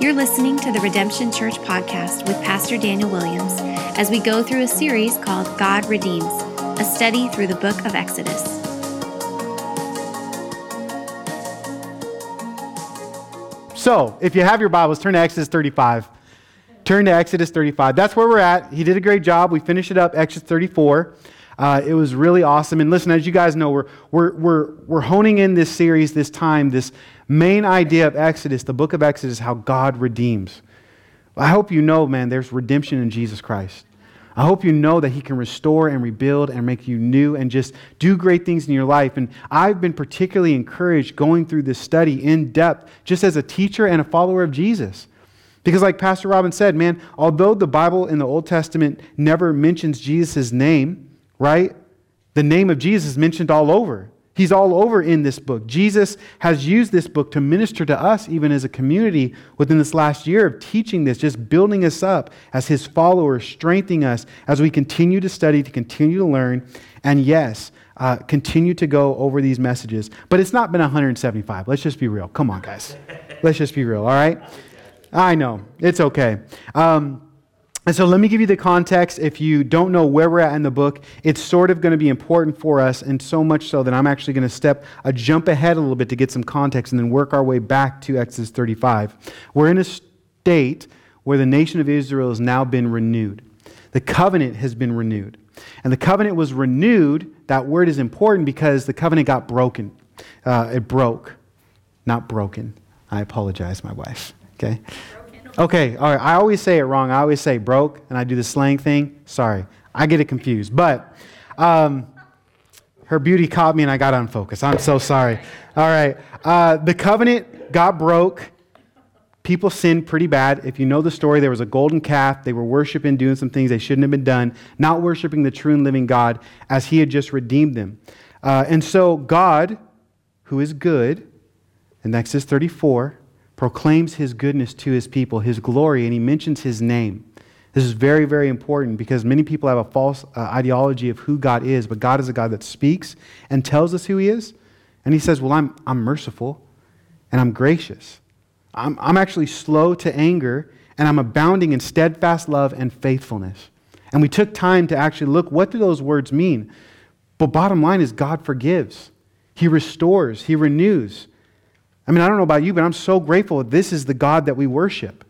You're listening to the Redemption Church podcast with Pastor Daniel Williams as we go through a series called God Redeems, a study through the book of Exodus. So, if you have your Bibles, turn to Exodus 35. Turn to Exodus 35. That's where we're at. He did a great job. We finished it up, Exodus 34. Uh, it was really awesome. And listen, as you guys know, we're, we're, we're, we're honing in this series, this time, this main idea of Exodus, the book of Exodus, how God redeems. I hope you know, man, there's redemption in Jesus Christ. I hope you know that He can restore and rebuild and make you new and just do great things in your life. And I've been particularly encouraged going through this study in depth, just as a teacher and a follower of Jesus. Because, like Pastor Robin said, man, although the Bible in the Old Testament never mentions Jesus' name, right? The name of Jesus is mentioned all over. He's all over in this book. Jesus has used this book to minister to us, even as a community, within this last year of teaching this, just building us up as his followers, strengthening us as we continue to study, to continue to learn, and yes, uh, continue to go over these messages. But it's not been 175. Let's just be real. Come on, guys. Let's just be real, all right? I know. It's okay. Um, and so let me give you the context. If you don't know where we're at in the book, it's sort of going to be important for us, and so much so that I'm actually going to step a jump ahead a little bit to get some context and then work our way back to Exodus 35. We're in a state where the nation of Israel has now been renewed. The covenant has been renewed. And the covenant was renewed. That word is important because the covenant got broken. Uh, it broke, not broken. I apologize, my wife. Okay? Okay, all right. I always say it wrong. I always say broke, and I do the slang thing. Sorry. I get it confused. But um, her beauty caught me, and I got unfocused. I'm so sorry. All right. Uh, the covenant got broke. People sinned pretty bad. If you know the story, there was a golden calf. They were worshiping, doing some things they shouldn't have been done, not worshiping the true and living God as He had just redeemed them. Uh, and so, God, who is good, in Exodus 34, proclaims his goodness to his people, his glory, and he mentions his name. This is very, very important because many people have a false uh, ideology of who God is, but God is a God that speaks and tells us who he is. And he says, Well, I'm, I'm merciful and I'm gracious. I'm, I'm actually slow to anger and I'm abounding in steadfast love and faithfulness. And we took time to actually look what do those words mean? But bottom line is God forgives, He restores, He renews. I mean, I don't know about you, but I'm so grateful that this is the God that we worship,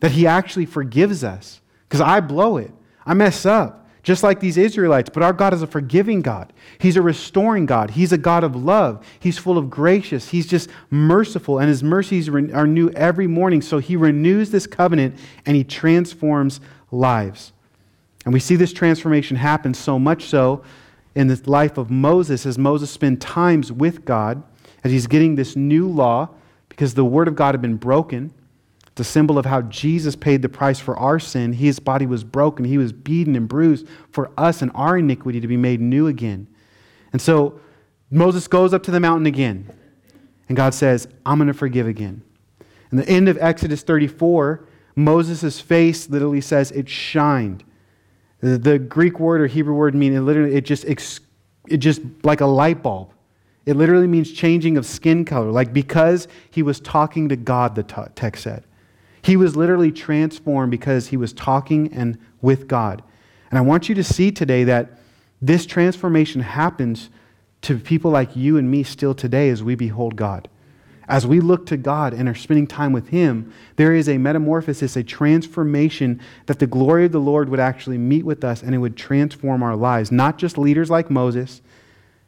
that He actually forgives us. Because I blow it, I mess up, just like these Israelites. But our God is a forgiving God, He's a restoring God, He's a God of love, He's full of gracious, He's just merciful, and His mercies are new every morning. So He renews this covenant and He transforms lives. And we see this transformation happen so much so in the life of Moses as Moses spent times with God as he's getting this new law because the word of God had been broken. It's a symbol of how Jesus paid the price for our sin. His body was broken, he was beaten and bruised for us and our iniquity to be made new again. And so Moses goes up to the mountain again, and God says, I'm going to forgive again. And the end of Exodus 34, Moses' face literally says it shined. The, Greek word or Hebrew word mean it literally, it just, it just like a light bulb. It literally means changing of skin color, like because he was talking to God, the text said. He was literally transformed because he was talking and with God. And I want you to see today that this transformation happens to people like you and me still today as we behold God. As we look to God and are spending time with Him, there is a metamorphosis, a transformation that the glory of the Lord would actually meet with us and it would transform our lives. Not just leaders like Moses,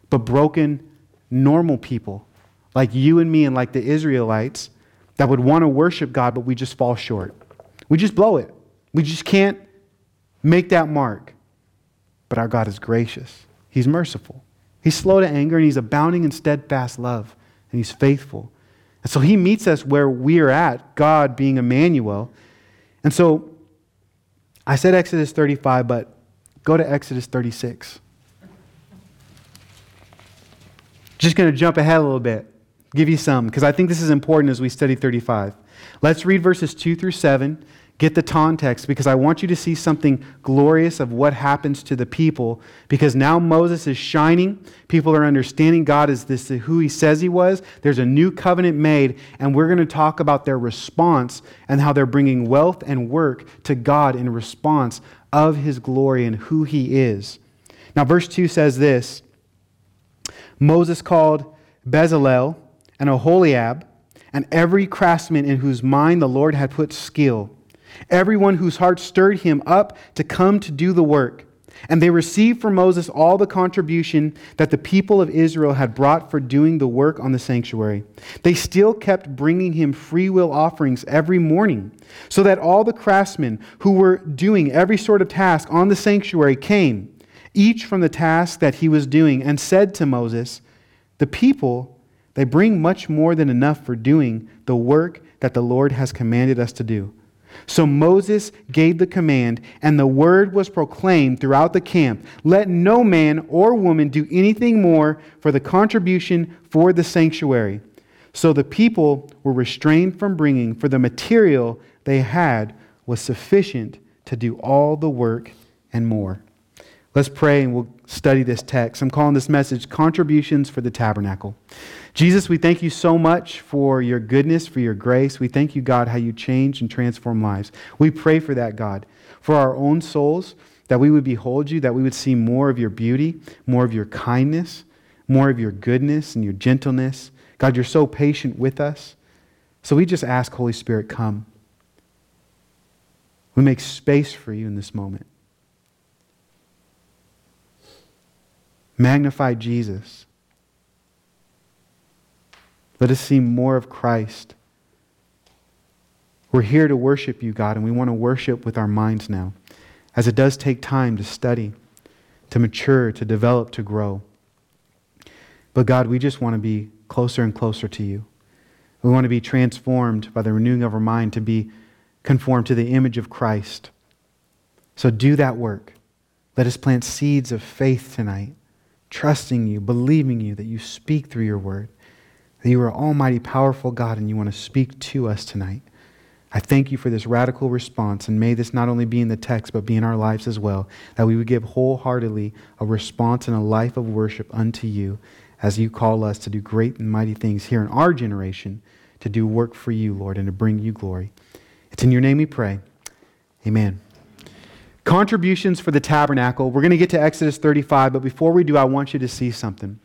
but broken normal people like you and me and like the Israelites that would want to worship God, but we just fall short. We just blow it. We just can't make that mark. But our God is gracious, He's merciful. He's slow to anger, and He's abounding in steadfast love, and He's faithful. And so He meets us where we are at, God being Emmanuel. And so I said Exodus 35, but go to Exodus 36. Just going to jump ahead a little bit, give you some, because I think this is important as we study 35. Let's read verses 2 through 7. Get the context because I want you to see something glorious of what happens to the people because now Moses is shining. People are understanding God is this who he says he was. There's a new covenant made and we're going to talk about their response and how they're bringing wealth and work to God in response of his glory and who he is. Now verse 2 says this. Moses called Bezalel and Aholiab and every craftsman in whose mind the Lord had put skill everyone whose heart stirred him up to come to do the work. And they received from Moses all the contribution that the people of Israel had brought for doing the work on the sanctuary. They still kept bringing him free will offerings every morning, so that all the craftsmen who were doing every sort of task on the sanctuary came, each from the task that he was doing, and said to Moses, The people, they bring much more than enough for doing the work that the Lord has commanded us to do. So Moses gave the command, and the word was proclaimed throughout the camp let no man or woman do anything more for the contribution for the sanctuary. So the people were restrained from bringing, for the material they had was sufficient to do all the work and more. Let's pray and we'll study this text. I'm calling this message Contributions for the Tabernacle. Jesus, we thank you so much for your goodness, for your grace. We thank you, God, how you change and transform lives. We pray for that, God, for our own souls, that we would behold you, that we would see more of your beauty, more of your kindness, more of your goodness and your gentleness. God, you're so patient with us. So we just ask, Holy Spirit, come. We make space for you in this moment. Magnify Jesus. Let us see more of Christ. We're here to worship you, God, and we want to worship with our minds now, as it does take time to study, to mature, to develop, to grow. But God, we just want to be closer and closer to you. We want to be transformed by the renewing of our mind to be conformed to the image of Christ. So do that work. Let us plant seeds of faith tonight, trusting you, believing you that you speak through your word that you are almighty, powerful God, and you want to speak to us tonight. I thank you for this radical response, and may this not only be in the text, but be in our lives as well, that we would give wholeheartedly a response and a life of worship unto you as you call us to do great and mighty things here in our generation, to do work for you, Lord, and to bring you glory. It's in your name we pray. Amen. Contributions for the tabernacle. We're going to get to Exodus 35, but before we do, I want you to see something.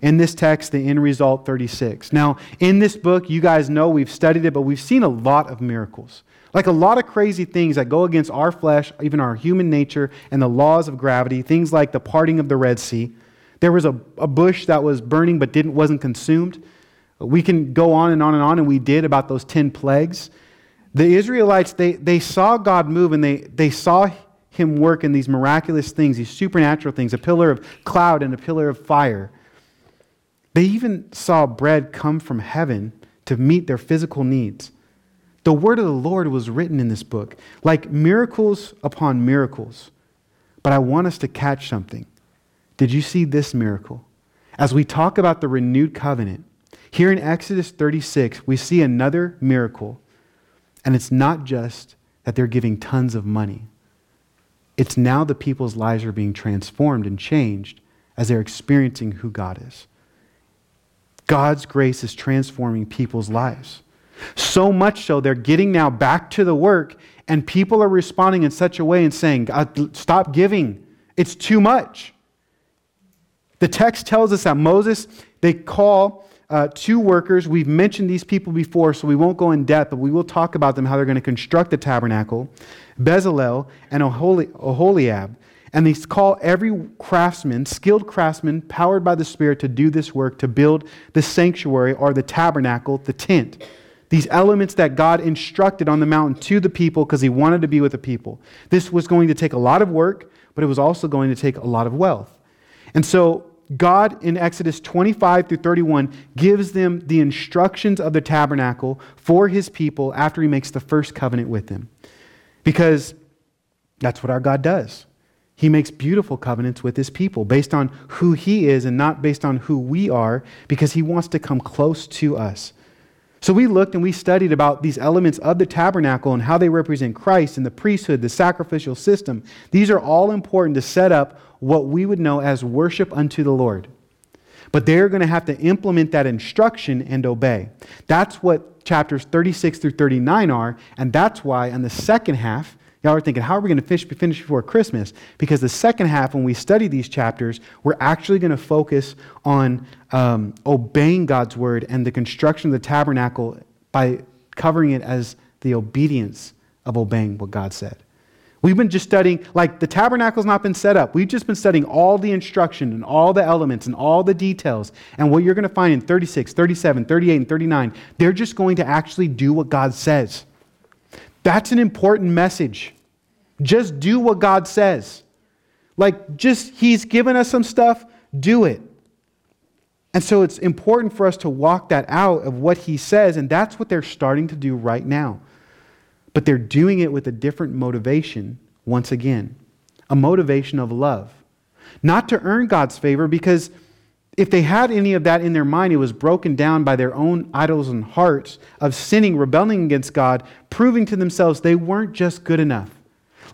In this text, the end result 36. Now, in this book, you guys know we've studied it, but we've seen a lot of miracles. Like a lot of crazy things that go against our flesh, even our human nature, and the laws of gravity. Things like the parting of the Red Sea. There was a, a bush that was burning but didn't, wasn't consumed. We can go on and on and on, and we did about those 10 plagues. The Israelites, they, they saw God move and they, they saw him work in these miraculous things, these supernatural things, a pillar of cloud and a pillar of fire. They even saw bread come from heaven to meet their physical needs. The word of the Lord was written in this book, like miracles upon miracles. But I want us to catch something. Did you see this miracle? As we talk about the renewed covenant, here in Exodus 36, we see another miracle. And it's not just that they're giving tons of money, it's now the people's lives are being transformed and changed as they're experiencing who God is. God's grace is transforming people's lives. So much so, they're getting now back to the work, and people are responding in such a way and saying, uh, Stop giving. It's too much. The text tells us that Moses, they call uh, two workers. We've mentioned these people before, so we won't go in depth, but we will talk about them, how they're going to construct the tabernacle Bezalel and Oholiab. And they call every craftsman, skilled craftsman, powered by the Spirit to do this work, to build the sanctuary or the tabernacle, the tent. These elements that God instructed on the mountain to the people because he wanted to be with the people. This was going to take a lot of work, but it was also going to take a lot of wealth. And so God in Exodus 25 through 31 gives them the instructions of the tabernacle for his people after he makes the first covenant with them. Because that's what our God does. He makes beautiful covenants with his people based on who he is and not based on who we are because he wants to come close to us. So we looked and we studied about these elements of the tabernacle and how they represent Christ and the priesthood, the sacrificial system. These are all important to set up what we would know as worship unto the Lord. But they're going to have to implement that instruction and obey. That's what chapters 36 through 39 are, and that's why in the second half, Y'all are thinking, how are we going to finish, before Christmas? Because the second half, when we study these chapters, we're actually going to focus on um, obeying God's word and the construction of the tabernacle by covering it as the obedience of obeying what God said. We've been just studying, like the tabernacle's not been set up. We've just been studying all the instruction and all the elements and all the details. And what you're going to find in 36, 37, 38, and 39, they're just going to actually do what God says. That's an important message. Just do what God says. Like, just, He's given us some stuff, do it. And so it's important for us to walk that out of what He says, and that's what they're starting to do right now. But they're doing it with a different motivation, once again a motivation of love. Not to earn God's favor, because if they had any of that in their mind, it was broken down by their own idols and hearts of sinning, rebelling against God, proving to themselves they weren't just good enough.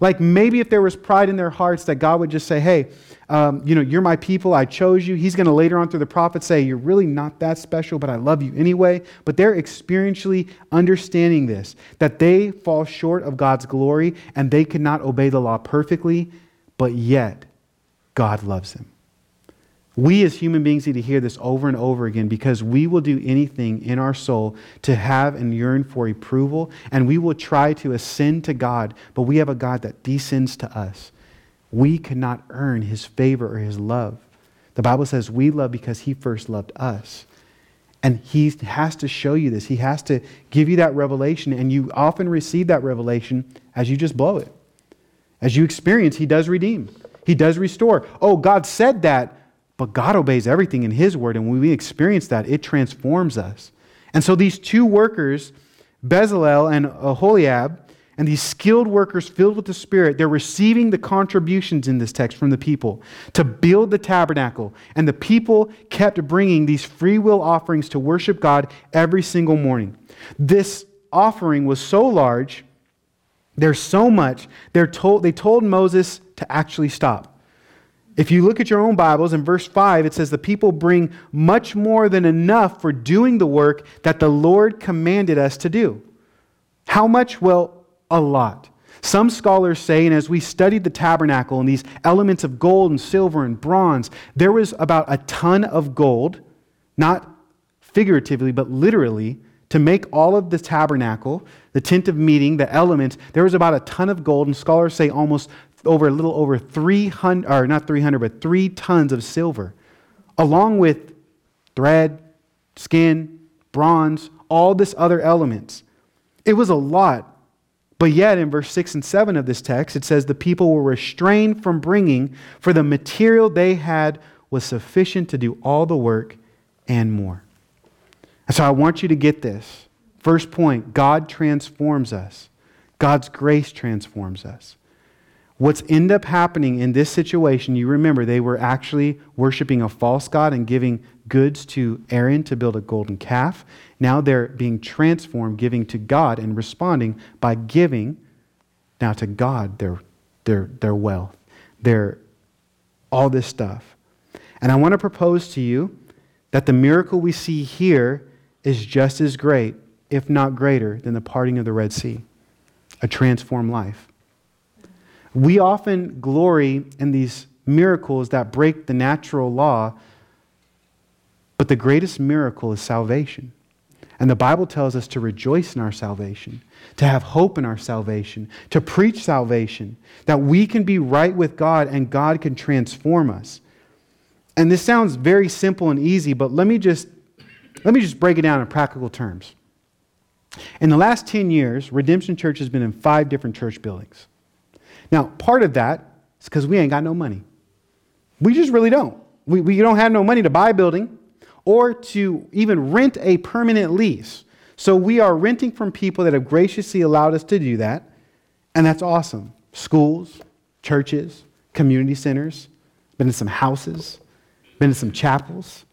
Like maybe if there was pride in their hearts that God would just say, hey, um, you know, you're my people, I chose you. He's going to later on through the prophet say, you're really not that special, but I love you anyway. But they're experientially understanding this, that they fall short of God's glory and they cannot obey the law perfectly, but yet God loves them. We as human beings need to hear this over and over again because we will do anything in our soul to have and yearn for approval, and we will try to ascend to God, but we have a God that descends to us. We cannot earn his favor or his love. The Bible says we love because he first loved us. And he has to show you this. He has to give you that revelation, and you often receive that revelation as you just blow it. As you experience, he does redeem, he does restore. Oh, God said that but God obeys everything in His word, and when we experience that, it transforms us. And so these two workers, Bezalel and Aholiab, and these skilled workers filled with the Spirit, they're receiving the contributions in this text from the people to build the tabernacle. And the people kept bringing these free will offerings to worship God every single morning. This offering was so large, there's so much, they're told, they told Moses to actually stop. If you look at your own Bibles, in verse 5, it says, The people bring much more than enough for doing the work that the Lord commanded us to do. How much? Well, a lot. Some scholars say, and as we studied the tabernacle and these elements of gold and silver and bronze, there was about a ton of gold, not figuratively, but literally, to make all of the tabernacle, the tent of meeting, the elements, there was about a ton of gold, and scholars say almost over a little over 300, or not 300, but three tons of silver, along with thread, skin, bronze, all this other elements. It was a lot. But yet, in verse 6 and 7 of this text, it says the people were restrained from bringing, for the material they had was sufficient to do all the work and more. And so I want you to get this. First point God transforms us, God's grace transforms us. What's end up happening in this situation, you remember they were actually worshiping a false god and giving goods to Aaron to build a golden calf. Now they're being transformed, giving to God and responding by giving now to God their, their, their wealth, their all this stuff. And I want to propose to you that the miracle we see here is just as great, if not greater, than the parting of the Red Sea, a transformed life. We often glory in these miracles that break the natural law, but the greatest miracle is salvation. And the Bible tells us to rejoice in our salvation, to have hope in our salvation, to preach salvation, that we can be right with God and God can transform us. And this sounds very simple and easy, but let me just let me just break it down in practical terms. In the last 10 years, Redemption Church has been in five different church buildings. Now, part of that is because we ain't got no money. We just really don't. We, we don't have no money to buy a building or to even rent a permanent lease. So we are renting from people that have graciously allowed us to do that, and that's awesome. Schools, churches, community centers, been in some houses, been in some chapels.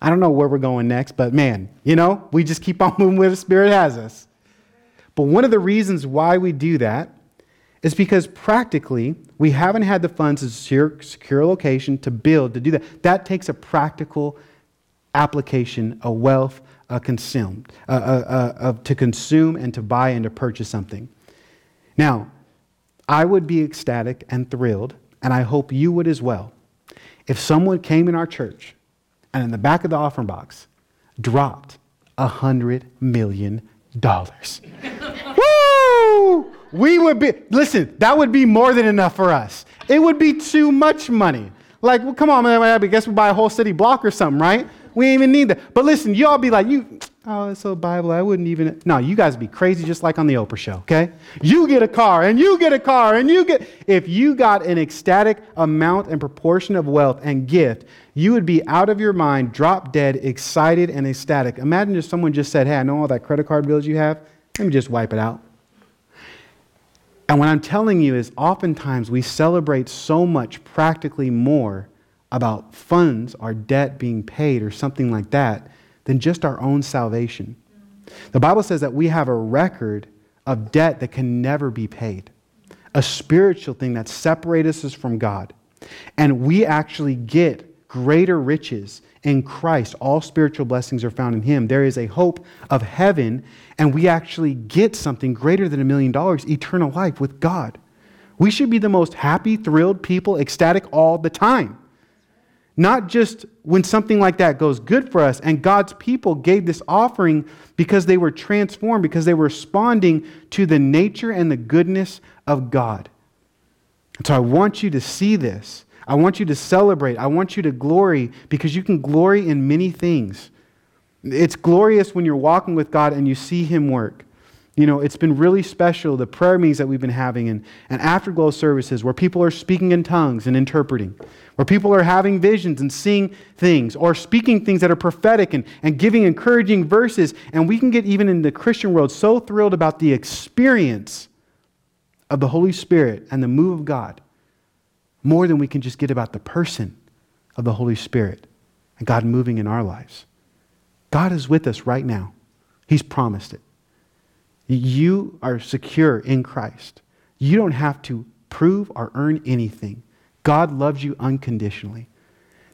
I don't know where we're going next, but man, you know, we just keep on moving where the Spirit has us. But one of the reasons why we do that is because practically we haven't had the funds to secure, secure a location to build, to do that. That takes a practical application, a wealth, a consume, uh, uh, uh, to consume and to buy and to purchase something. Now, I would be ecstatic and thrilled, and I hope you would as well, if someone came in our church and in the back of the offering box dropped a hundred million dollars. Woo! We would be, listen, that would be more than enough for us. It would be too much money. Like, well, come on, man, I guess we buy a whole city block or something, right? We ain't even need that. But listen, y'all be like, you, oh, it's so Bible, I wouldn't even. No, you guys be crazy just like on the Oprah show, okay? You get a car, and you get a car, and you get. If you got an ecstatic amount and proportion of wealth and gift, you would be out of your mind, drop dead, excited, and ecstatic. Imagine if someone just said, hey, I know all that credit card bills you have. Let me just wipe it out. And what I'm telling you is oftentimes we celebrate so much practically more about funds, our debt being paid, or something like that, than just our own salvation. The Bible says that we have a record of debt that can never be paid, a spiritual thing that separates us from God. And we actually get greater riches in Christ. All spiritual blessings are found in Him. There is a hope of heaven, and we actually get something greater than a million dollars eternal life with God. We should be the most happy, thrilled people, ecstatic all the time. Not just when something like that goes good for us. And God's people gave this offering because they were transformed, because they were responding to the nature and the goodness of God. And so I want you to see this. I want you to celebrate. I want you to glory because you can glory in many things. It's glorious when you're walking with God and you see Him work. You know, it's been really special, the prayer meetings that we've been having and, and afterglow services where people are speaking in tongues and interpreting, where people are having visions and seeing things, or speaking things that are prophetic and, and giving encouraging verses. And we can get even in the Christian world so thrilled about the experience of the Holy Spirit and the move of God more than we can just get about the person of the Holy Spirit and God moving in our lives. God is with us right now, He's promised it. You are secure in Christ. You don't have to prove or earn anything. God loves you unconditionally.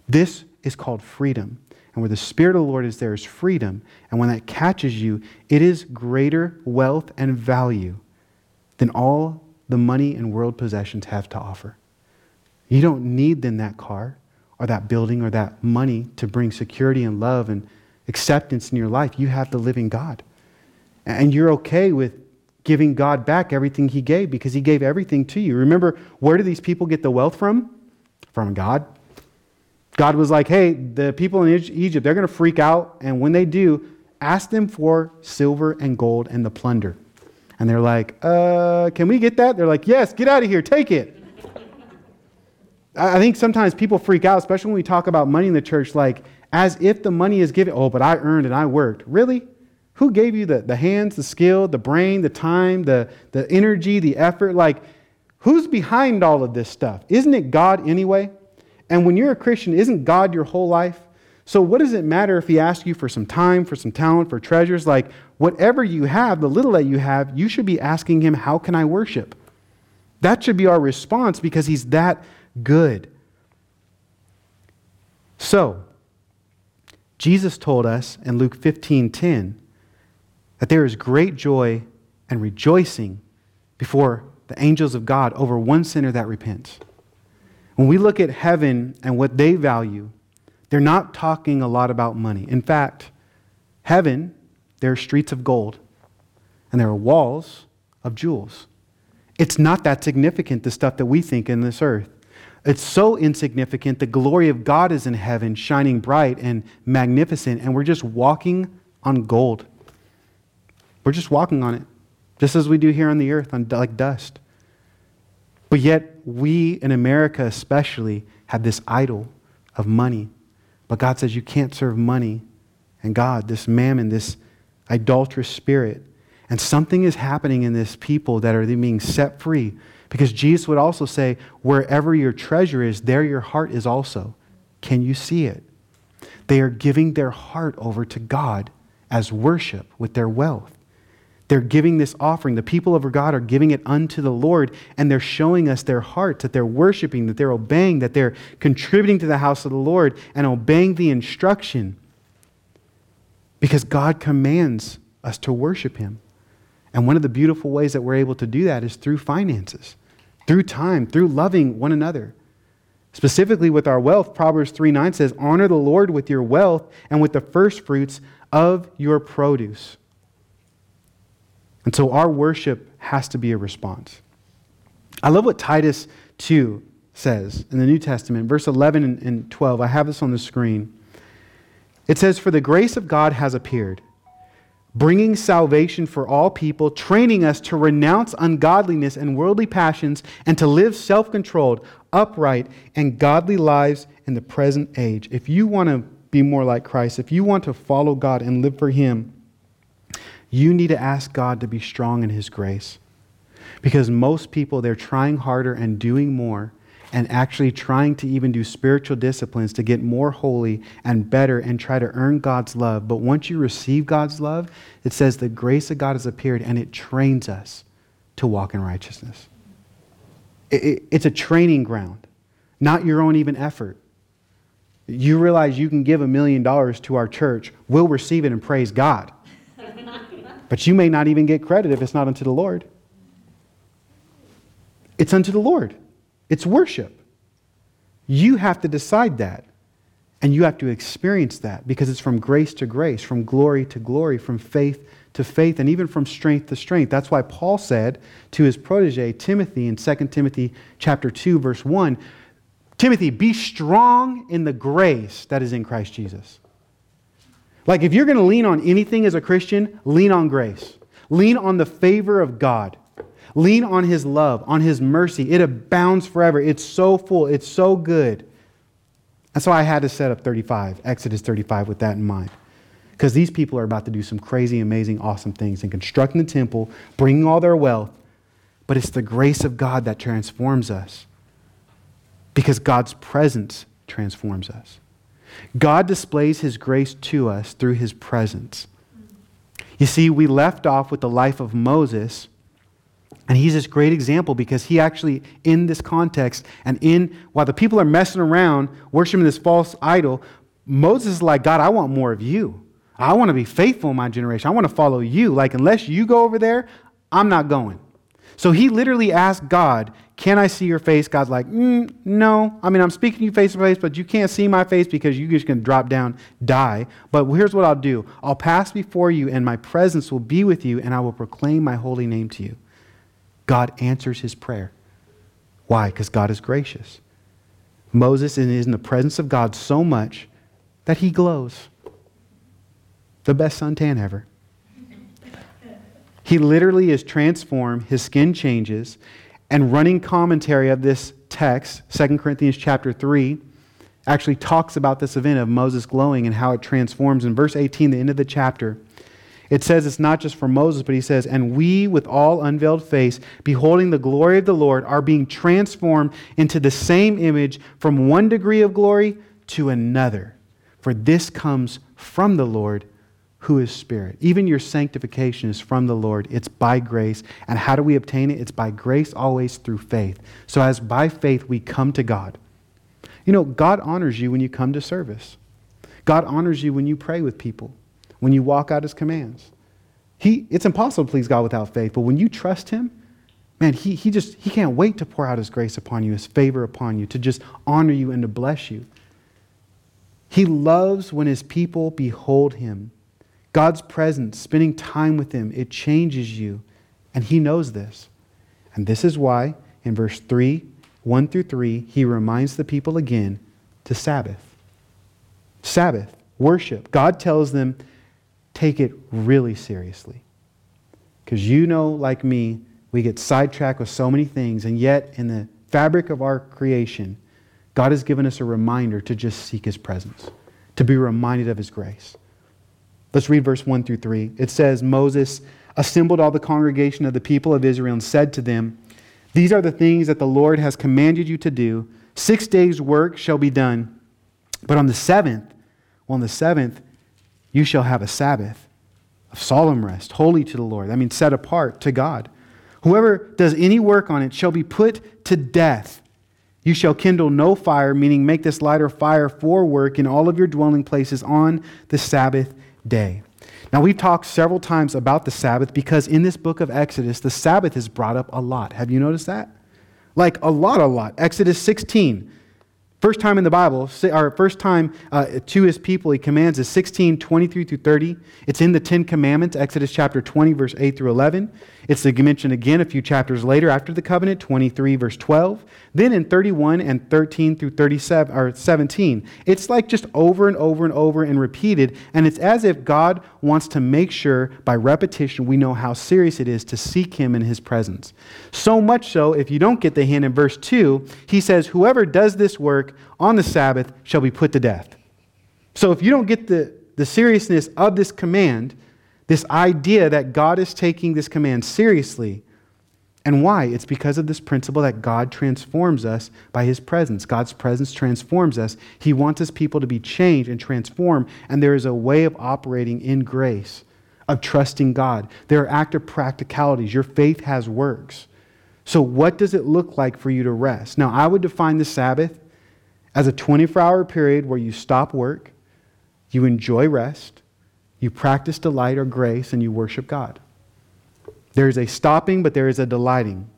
This is called freedom. And where the Spirit of the Lord is, there is freedom. And when that catches you, it is greater wealth and value than all the money and world possessions have to offer. You don't need then that car or that building or that money to bring security and love and acceptance in your life. You have the living God. And you're okay with giving God back everything He gave because He gave everything to you. Remember, where do these people get the wealth from? From God. God was like, hey, the people in Egypt, they're going to freak out. And when they do, ask them for silver and gold and the plunder. And they're like, uh, can we get that? They're like, yes, get out of here, take it. I think sometimes people freak out, especially when we talk about money in the church, like as if the money is given. Oh, but I earned and I worked. Really? Who gave you the, the hands, the skill, the brain, the time, the, the energy, the effort? Like, who's behind all of this stuff? Isn't it God anyway? And when you're a Christian, isn't God your whole life? So, what does it matter if He asks you for some time, for some talent, for treasures? Like, whatever you have, the little that you have, you should be asking Him, How can I worship? That should be our response because He's that good. So, Jesus told us in Luke 15:10 that there is great joy and rejoicing before the angels of God over one sinner that repents. When we look at heaven and what they value, they're not talking a lot about money. In fact, heaven, there are streets of gold and there are walls of jewels. It's not that significant, the stuff that we think in this earth. It's so insignificant. The glory of God is in heaven, shining bright and magnificent, and we're just walking on gold. We're just walking on it, just as we do here on the earth, on like dust. But yet, we in America especially have this idol of money. But God says you can't serve money and God, this mammon, this idolatrous spirit. And something is happening in this people that are being set free. Because Jesus would also say, wherever your treasure is, there your heart is also. Can you see it? They are giving their heart over to God as worship with their wealth. They're giving this offering. The people of God are giving it unto the Lord, and they're showing us their heart that they're worshiping, that they're obeying, that they're contributing to the house of the Lord and obeying the instruction. Because God commands us to worship Him. And one of the beautiful ways that we're able to do that is through finances, through time, through loving one another. Specifically with our wealth, Proverbs 3 9 says, Honor the Lord with your wealth and with the first fruits of your produce. And so our worship has to be a response. I love what Titus 2 says in the New Testament, verse 11 and 12. I have this on the screen. It says, For the grace of God has appeared, bringing salvation for all people, training us to renounce ungodliness and worldly passions, and to live self controlled, upright, and godly lives in the present age. If you want to be more like Christ, if you want to follow God and live for Him, you need to ask God to be strong in His grace. Because most people, they're trying harder and doing more and actually trying to even do spiritual disciplines to get more holy and better and try to earn God's love. But once you receive God's love, it says the grace of God has appeared and it trains us to walk in righteousness. It, it, it's a training ground, not your own even effort. You realize you can give a million dollars to our church, we'll receive it and praise God. But you may not even get credit if it's not unto the Lord. It's unto the Lord, it's worship. You have to decide that. And you have to experience that because it's from grace to grace, from glory to glory, from faith to faith, and even from strength to strength. That's why Paul said to his protege Timothy in 2 Timothy chapter 2, verse 1, Timothy, be strong in the grace that is in Christ Jesus. Like, if you're going to lean on anything as a Christian, lean on grace. Lean on the favor of God. Lean on His love, on His mercy. It abounds forever. It's so full, it's so good. And so I had to set up 35, Exodus 35, with that in mind. Because these people are about to do some crazy, amazing, awesome things in constructing the temple, bringing all their wealth. But it's the grace of God that transforms us. Because God's presence transforms us. God displays his grace to us through his presence. You see, we left off with the life of Moses, and he's this great example because he actually, in this context, and in while the people are messing around worshiping this false idol, Moses is like, God, I want more of you. I want to be faithful in my generation. I want to follow you. Like, unless you go over there, I'm not going. So he literally asked God, Can I see your face? God's like, mm, No. I mean, I'm speaking to you face to face, but you can't see my face because you're just going to drop down, die. But here's what I'll do I'll pass before you, and my presence will be with you, and I will proclaim my holy name to you. God answers his prayer. Why? Because God is gracious. Moses is in the presence of God so much that he glows. The best suntan ever. He literally is transformed, his skin changes, and running commentary of this text, 2 Corinthians chapter 3, actually talks about this event of Moses glowing and how it transforms. In verse 18, the end of the chapter, it says it's not just for Moses, but he says, And we, with all unveiled face, beholding the glory of the Lord, are being transformed into the same image from one degree of glory to another. For this comes from the Lord who is spirit. Even your sanctification is from the Lord. It's by grace. And how do we obtain it? It's by grace always through faith. So as by faith we come to God. You know, God honors you when you come to service. God honors you when you pray with people, when you walk out his commands. He, it's impossible to please God without faith, but when you trust him, man, he, he just he can't wait to pour out his grace upon you, his favor upon you, to just honor you and to bless you. He loves when his people behold him God's presence, spending time with Him, it changes you. And He knows this. And this is why, in verse 3, 1 through 3, He reminds the people again to Sabbath. Sabbath, worship. God tells them, take it really seriously. Because you know, like me, we get sidetracked with so many things, and yet in the fabric of our creation, God has given us a reminder to just seek His presence, to be reminded of His grace. Let's read verse 1 through 3. It says, Moses assembled all the congregation of the people of Israel and said to them, These are the things that the Lord has commanded you to do. Six days' work shall be done, but on the seventh Well, on the seventh, you shall have a Sabbath of solemn rest, holy to the Lord. I mean, set apart to God. Whoever does any work on it shall be put to death. You shall kindle no fire, meaning make this lighter fire for work in all of your dwelling places on the Sabbath day. Now, we've talked several times about the Sabbath because in this book of Exodus, the Sabbath is brought up a lot. Have you noticed that? Like a lot, a lot. Exodus 16. First time in the Bible, or first time uh, to his people, he commands is 16, 23 through 30. It's in the Ten Commandments, Exodus chapter 20, verse 8 through 11. It's mentioned again a few chapters later after the covenant, 23, verse 12. Then in 31 and 13 through 37, or 17, it's like just over and over and over and repeated. And it's as if God wants to make sure by repetition we know how serious it is to seek Him in His presence. So much so, if you don't get the hint in verse 2, He says, Whoever does this work on the Sabbath shall be put to death. So if you don't get the, the seriousness of this command, this idea that God is taking this command seriously, and why? It's because of this principle that God transforms us by his presence. God's presence transforms us. He wants his people to be changed and transformed, and there is a way of operating in grace, of trusting God. There are active practicalities. Your faith has works. So, what does it look like for you to rest? Now, I would define the Sabbath as a 24 hour period where you stop work, you enjoy rest, you practice delight or grace, and you worship God. There is a stopping, but there is a delighting.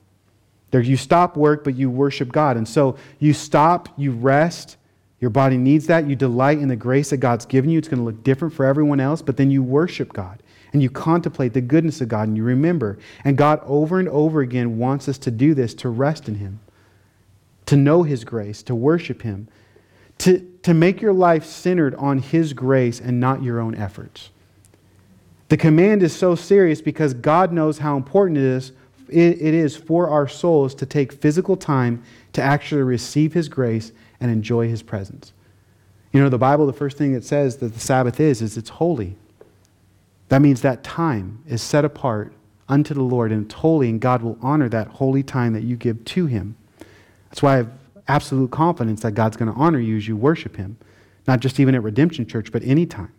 There, you stop work, but you worship God. And so you stop, you rest. Your body needs that. You delight in the grace that God's given you. It's going to look different for everyone else, but then you worship God and you contemplate the goodness of God and you remember. And God, over and over again, wants us to do this to rest in Him, to know His grace, to worship Him, to, to make your life centered on His grace and not your own efforts. The command is so serious because God knows how important it is, it is for our souls to take physical time to actually receive His grace and enjoy His presence. You know, the Bible, the first thing it says that the Sabbath is, is it's holy. That means that time is set apart unto the Lord and it's holy, and God will honor that holy time that you give to Him. That's why I have absolute confidence that God's going to honor you as you worship Him, not just even at Redemption Church, but any time,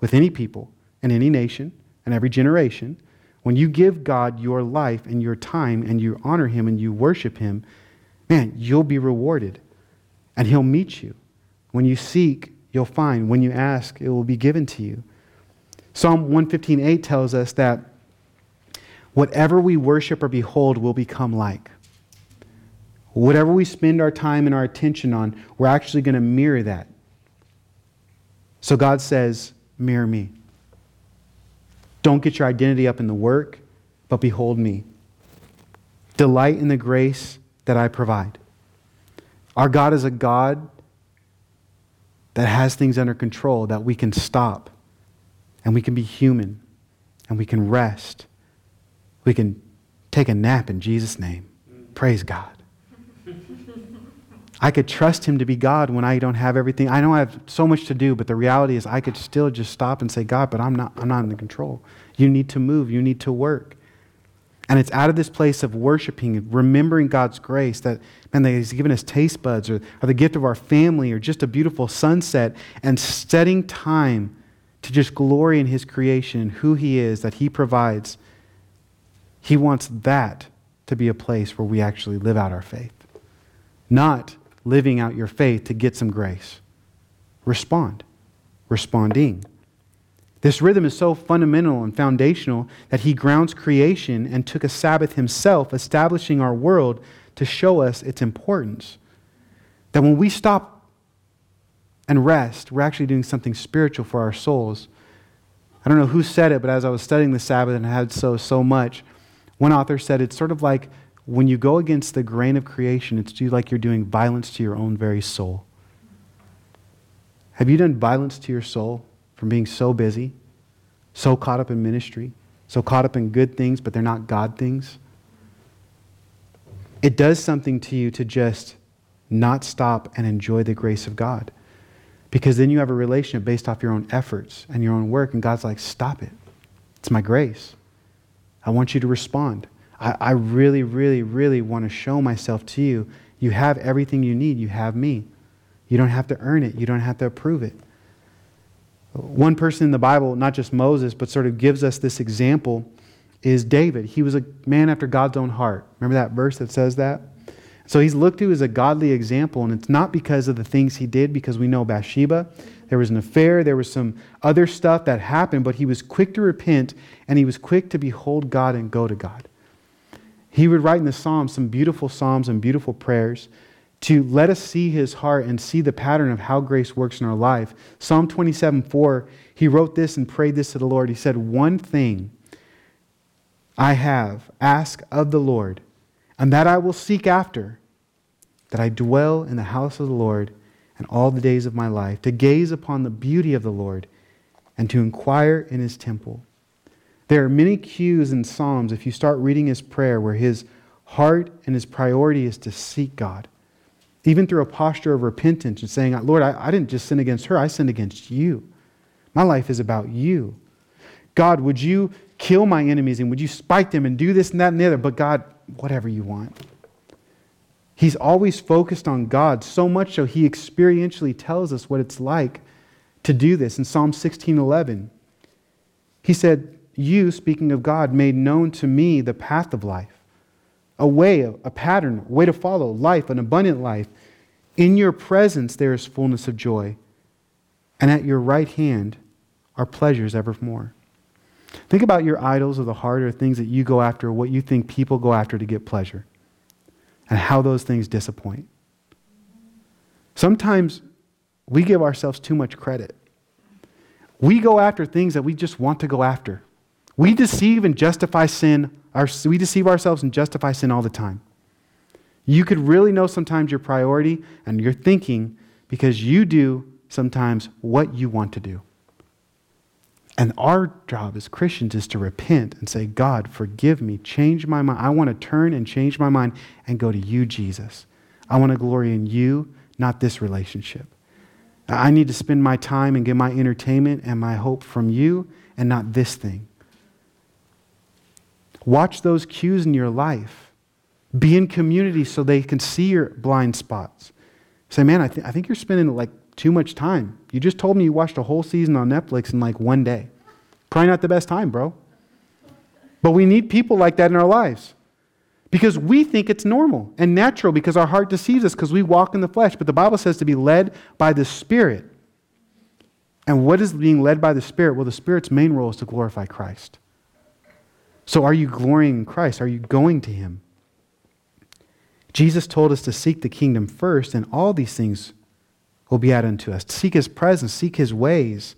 with any people in any nation and every generation, when you give God your life and your time and you honor Him and you worship Him, man, you'll be rewarded and He'll meet you. When you seek, you'll find. When you ask, it will be given to you. Psalm 115.8 tells us that whatever we worship or behold will become like. Whatever we spend our time and our attention on, we're actually going to mirror that. So God says, Mirror me. Don't get your identity up in the work, but behold me. Delight in the grace that I provide. Our God is a God that has things under control, that we can stop and we can be human and we can rest. We can take a nap in Jesus' name. Praise God. I could trust Him to be God when I don't have everything. I know I have so much to do, but the reality is I could still just stop and say, God, but I'm not, I'm not in control. You need to move, you need to work. And it's out of this place of worshiping, remembering God's grace that, man, that He's given us taste buds or, or the gift of our family or just a beautiful sunset and setting time to just glory in His creation who He is, that He provides. He wants that to be a place where we actually live out our faith, not living out your faith to get some grace. Respond. Responding. This rhythm is so fundamental and foundational that he grounds creation and took a Sabbath himself, establishing our world to show us its importance. That when we stop and rest, we're actually doing something spiritual for our souls. I don't know who said it, but as I was studying the Sabbath and I had so so much, one author said it's sort of like when you go against the grain of creation, it's like you're doing violence to your own very soul. Have you done violence to your soul from being so busy, so caught up in ministry, so caught up in good things, but they're not God things? It does something to you to just not stop and enjoy the grace of God. Because then you have a relationship based off your own efforts and your own work, and God's like, stop it. It's my grace. I want you to respond. I, I really, really, really want to show myself to you. You have everything you need. You have me. You don't have to earn it, you don't have to approve it. One person in the Bible, not just Moses, but sort of gives us this example is David. He was a man after God's own heart. Remember that verse that says that? So he's looked to as a godly example, and it's not because of the things he did, because we know Bathsheba. There was an affair, there was some other stuff that happened, but he was quick to repent and he was quick to behold God and go to God. He would write in the Psalms some beautiful Psalms and beautiful prayers to let us see his heart and see the pattern of how grace works in our life. Psalm 27 4, he wrote this and prayed this to the Lord. He said, One thing I have asked of the Lord, and that I will seek after, that I dwell in the house of the Lord and all the days of my life, to gaze upon the beauty of the Lord and to inquire in his temple. There are many cues in Psalms, if you start reading his prayer, where his heart and his priority is to seek God, even through a posture of repentance and saying, Lord, I, I didn't just sin against her, I sinned against you. My life is about you. God, would you kill my enemies and would you spike them and do this and that and the other? But God, whatever you want. He's always focused on God, so much so he experientially tells us what it's like to do this in Psalm 16:11. He said, "You, speaking of God, made known to me the path of life, a way, a pattern, a way to follow, life, an abundant life. In your presence there is fullness of joy, and at your right hand are pleasures evermore." Think about your idols of the heart or things that you go after, what you think people go after to get pleasure and how those things disappoint. Sometimes we give ourselves too much credit. We go after things that we just want to go after. We deceive and justify sin. Our, we deceive ourselves and justify sin all the time. You could really know sometimes your priority and your thinking because you do sometimes what you want to do. And our job as Christians is to repent and say, God, forgive me, change my mind. I want to turn and change my mind and go to you, Jesus. I want to glory in you, not this relationship. I need to spend my time and get my entertainment and my hope from you and not this thing. Watch those cues in your life. Be in community so they can see your blind spots. Say, man, I, th- I think you're spending like too much time. You just told me you watched a whole season on Netflix in like one day. Probably not the best time, bro. But we need people like that in our lives because we think it's normal and natural because our heart deceives us because we walk in the flesh. But the Bible says to be led by the Spirit. And what is being led by the Spirit? Well, the Spirit's main role is to glorify Christ. So are you glorying in Christ? Are you going to Him? Jesus told us to seek the kingdom first, and all these things will be added unto us. Seek his presence, seek his ways.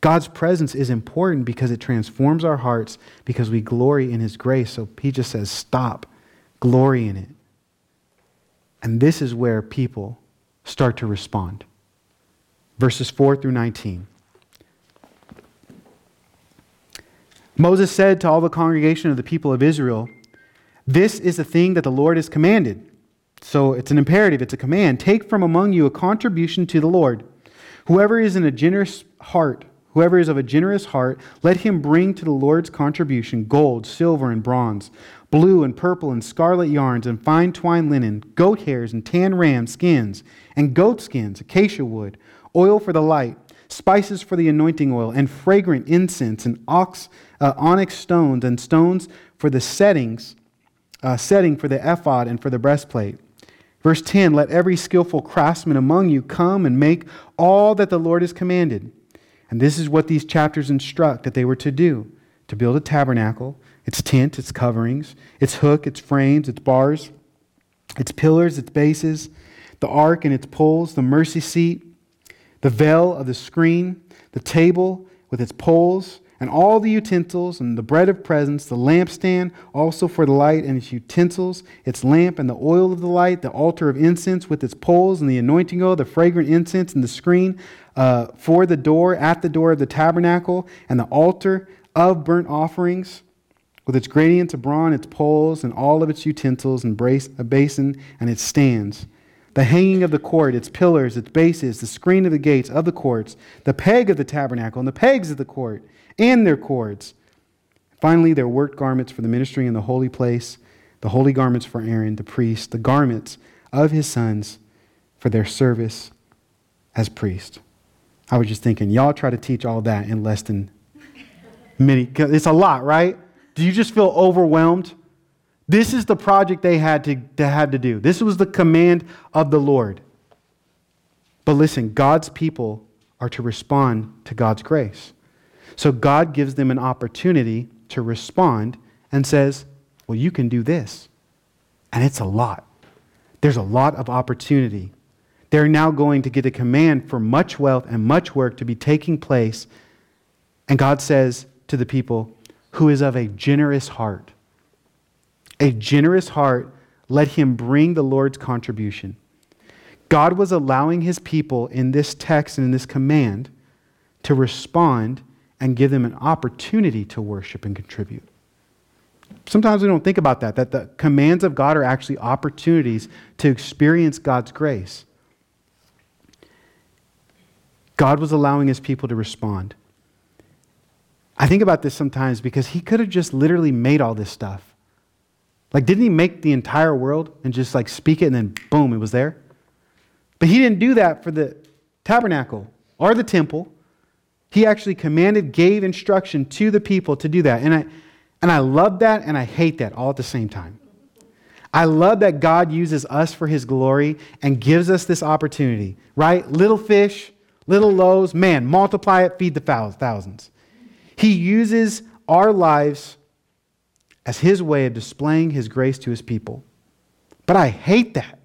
God's presence is important because it transforms our hearts because we glory in his grace. So he just says, stop, glory in it. And this is where people start to respond. Verses 4 through 19. Moses said to all the congregation of the people of Israel, This is the thing that the Lord has commanded so it's an imperative, it's a command. Take from among you a contribution to the Lord. Whoever is in a generous heart, whoever is of a generous heart, let him bring to the Lord's contribution gold, silver, and bronze, blue and purple and scarlet yarns, and fine twined linen, goat hairs and tan ram skins, and goat skins, acacia wood, oil for the light, spices for the anointing oil, and fragrant incense, and ox, uh, onyx stones, and stones for the settings, uh, setting for the ephod and for the breastplate Verse 10 Let every skillful craftsman among you come and make all that the Lord has commanded. And this is what these chapters instruct that they were to do to build a tabernacle, its tent, its coverings, its hook, its frames, its bars, its pillars, its bases, the ark and its poles, the mercy seat, the veil of the screen, the table with its poles, and all the utensils, and the bread of presence, the lampstand, also for the light and its utensils, its lamp and the oil of the light, the altar of incense with its poles, and the anointing oil, the fragrant incense, and the screen uh, for the door, at the door of the tabernacle, and the altar of burnt offerings with its gradients of bronze, its poles, and all of its utensils, and brace, a basin and its stands. The hanging of the court, its pillars, its bases, the screen of the gates of the courts, the peg of the tabernacle, and the pegs of the court, and their cords. Finally, their work garments for the ministry in the holy place, the holy garments for Aaron, the priest, the garments of his sons for their service as priest. I was just thinking, y'all try to teach all that in less than many. It's a lot, right? Do you just feel overwhelmed? This is the project they had to, to had to do. This was the command of the Lord. But listen, God's people are to respond to God's grace. So God gives them an opportunity to respond and says, Well, you can do this. And it's a lot. There's a lot of opportunity. They're now going to get a command for much wealth and much work to be taking place. And God says to the people, Who is of a generous heart, a generous heart, let him bring the Lord's contribution. God was allowing his people in this text and in this command to respond and give them an opportunity to worship and contribute. Sometimes we don't think about that, that the commands of God are actually opportunities to experience God's grace. God was allowing his people to respond. I think about this sometimes because he could have just literally made all this stuff. Like, didn't he make the entire world and just like speak it and then boom, it was there? But he didn't do that for the tabernacle or the temple. He actually commanded, gave instruction to the people to do that. And I, and I love that and I hate that all at the same time. I love that God uses us for his glory and gives us this opportunity, right? Little fish, little loaves, man, multiply it, feed the thousands. He uses our lives as his way of displaying his grace to his people. But I hate that.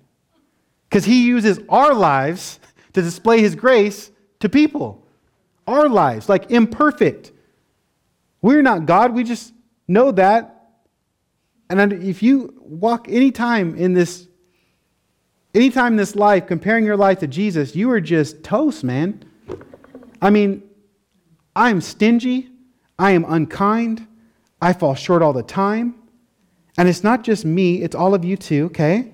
Because he uses our lives to display his grace to people. Our lives, like imperfect. We're not God, we just know that. And if you walk any time in this anytime in this life comparing your life to Jesus, you are just toast, man. I mean, I'm stingy, I am unkind, I fall short all the time. And it's not just me, it's all of you too, okay?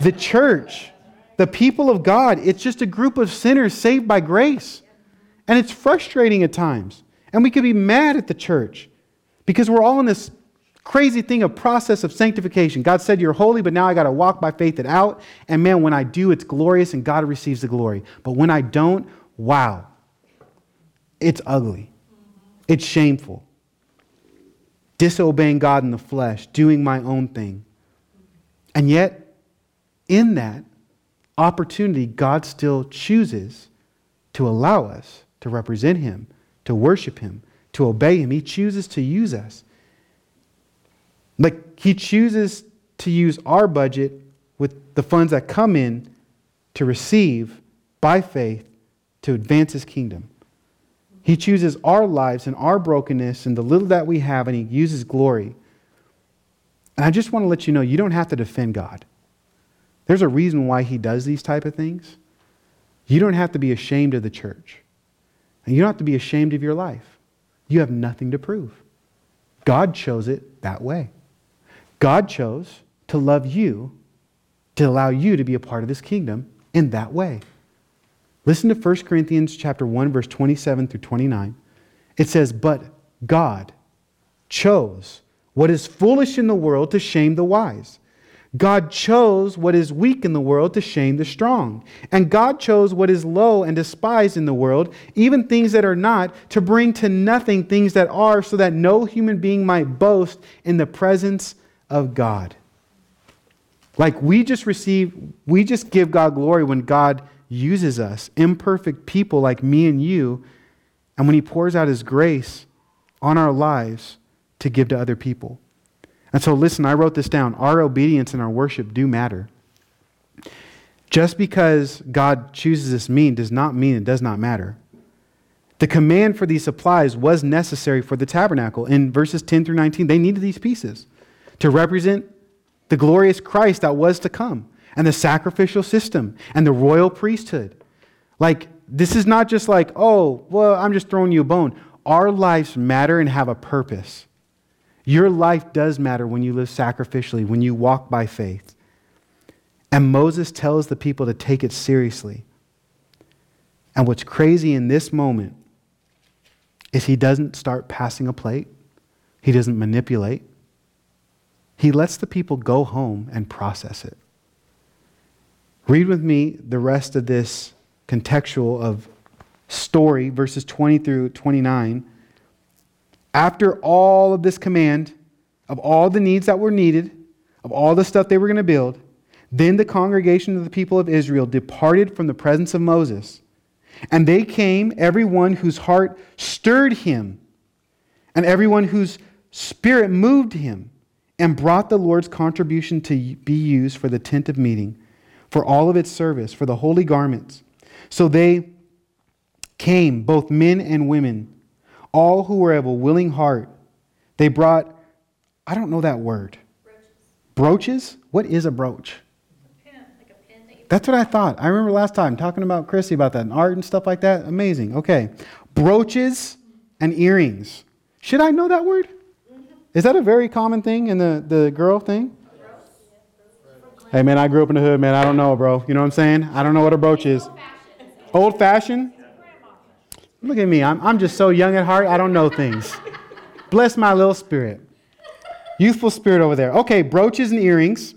the church the people of God, it's just a group of sinners saved by grace. And it's frustrating at times. And we could be mad at the church because we're all in this crazy thing of process of sanctification. God said you're holy, but now I got to walk by faith it out. And man, when I do, it's glorious and God receives the glory. But when I don't, wow. It's ugly. It's shameful. Disobeying God in the flesh, doing my own thing. And yet, in that, opportunity, God still chooses to allow us to represent Him, to worship Him, to obey Him. He chooses to use us. Like He chooses to use our budget with the funds that come in to receive by faith to advance His kingdom. He chooses our lives and our brokenness and the little that we have, and He uses glory. And I just want to let you know you don't have to defend God. There's a reason why he does these type of things. You don't have to be ashamed of the church. And you don't have to be ashamed of your life. You have nothing to prove. God chose it that way. God chose to love you, to allow you to be a part of his kingdom in that way. Listen to 1 Corinthians chapter 1 verse 27 through 29. It says, "But God chose what is foolish in the world to shame the wise." God chose what is weak in the world to shame the strong. And God chose what is low and despised in the world, even things that are not, to bring to nothing things that are, so that no human being might boast in the presence of God. Like we just receive, we just give God glory when God uses us, imperfect people like me and you, and when He pours out His grace on our lives to give to other people. And so, listen, I wrote this down. Our obedience and our worship do matter. Just because God chooses this mean does not mean it does not matter. The command for these supplies was necessary for the tabernacle. In verses 10 through 19, they needed these pieces to represent the glorious Christ that was to come, and the sacrificial system, and the royal priesthood. Like, this is not just like, oh, well, I'm just throwing you a bone. Our lives matter and have a purpose. Your life does matter when you live sacrificially, when you walk by faith. And Moses tells the people to take it seriously. And what's crazy in this moment is he doesn't start passing a plate, he doesn't manipulate. He lets the people go home and process it. Read with me the rest of this contextual of story, verses 20 through 29, after all of this command of all the needs that were needed, of all the stuff they were going to build, then the congregation of the people of Israel departed from the presence of Moses. And they came, everyone whose heart stirred him, and everyone whose spirit moved him, and brought the Lord's contribution to be used for the tent of meeting, for all of its service, for the holy garments. So they came, both men and women, all who were of a willing heart. They brought, I don't know that word. Brooches? What is a brooch? That's what I thought. I remember last time talking about Chrissy about that and art and stuff like that. Amazing. Okay. Brooches and earrings. Should I know that word? Is that a very common thing in the, the girl thing? Hey, man, I grew up in the hood, man. I don't know, bro. You know what I'm saying? I don't know what a brooch is. Old fashioned? Look at me. I'm, I'm just so young at heart, I don't know things. Bless my little spirit. Youthful spirit over there. Okay, brooches and earrings,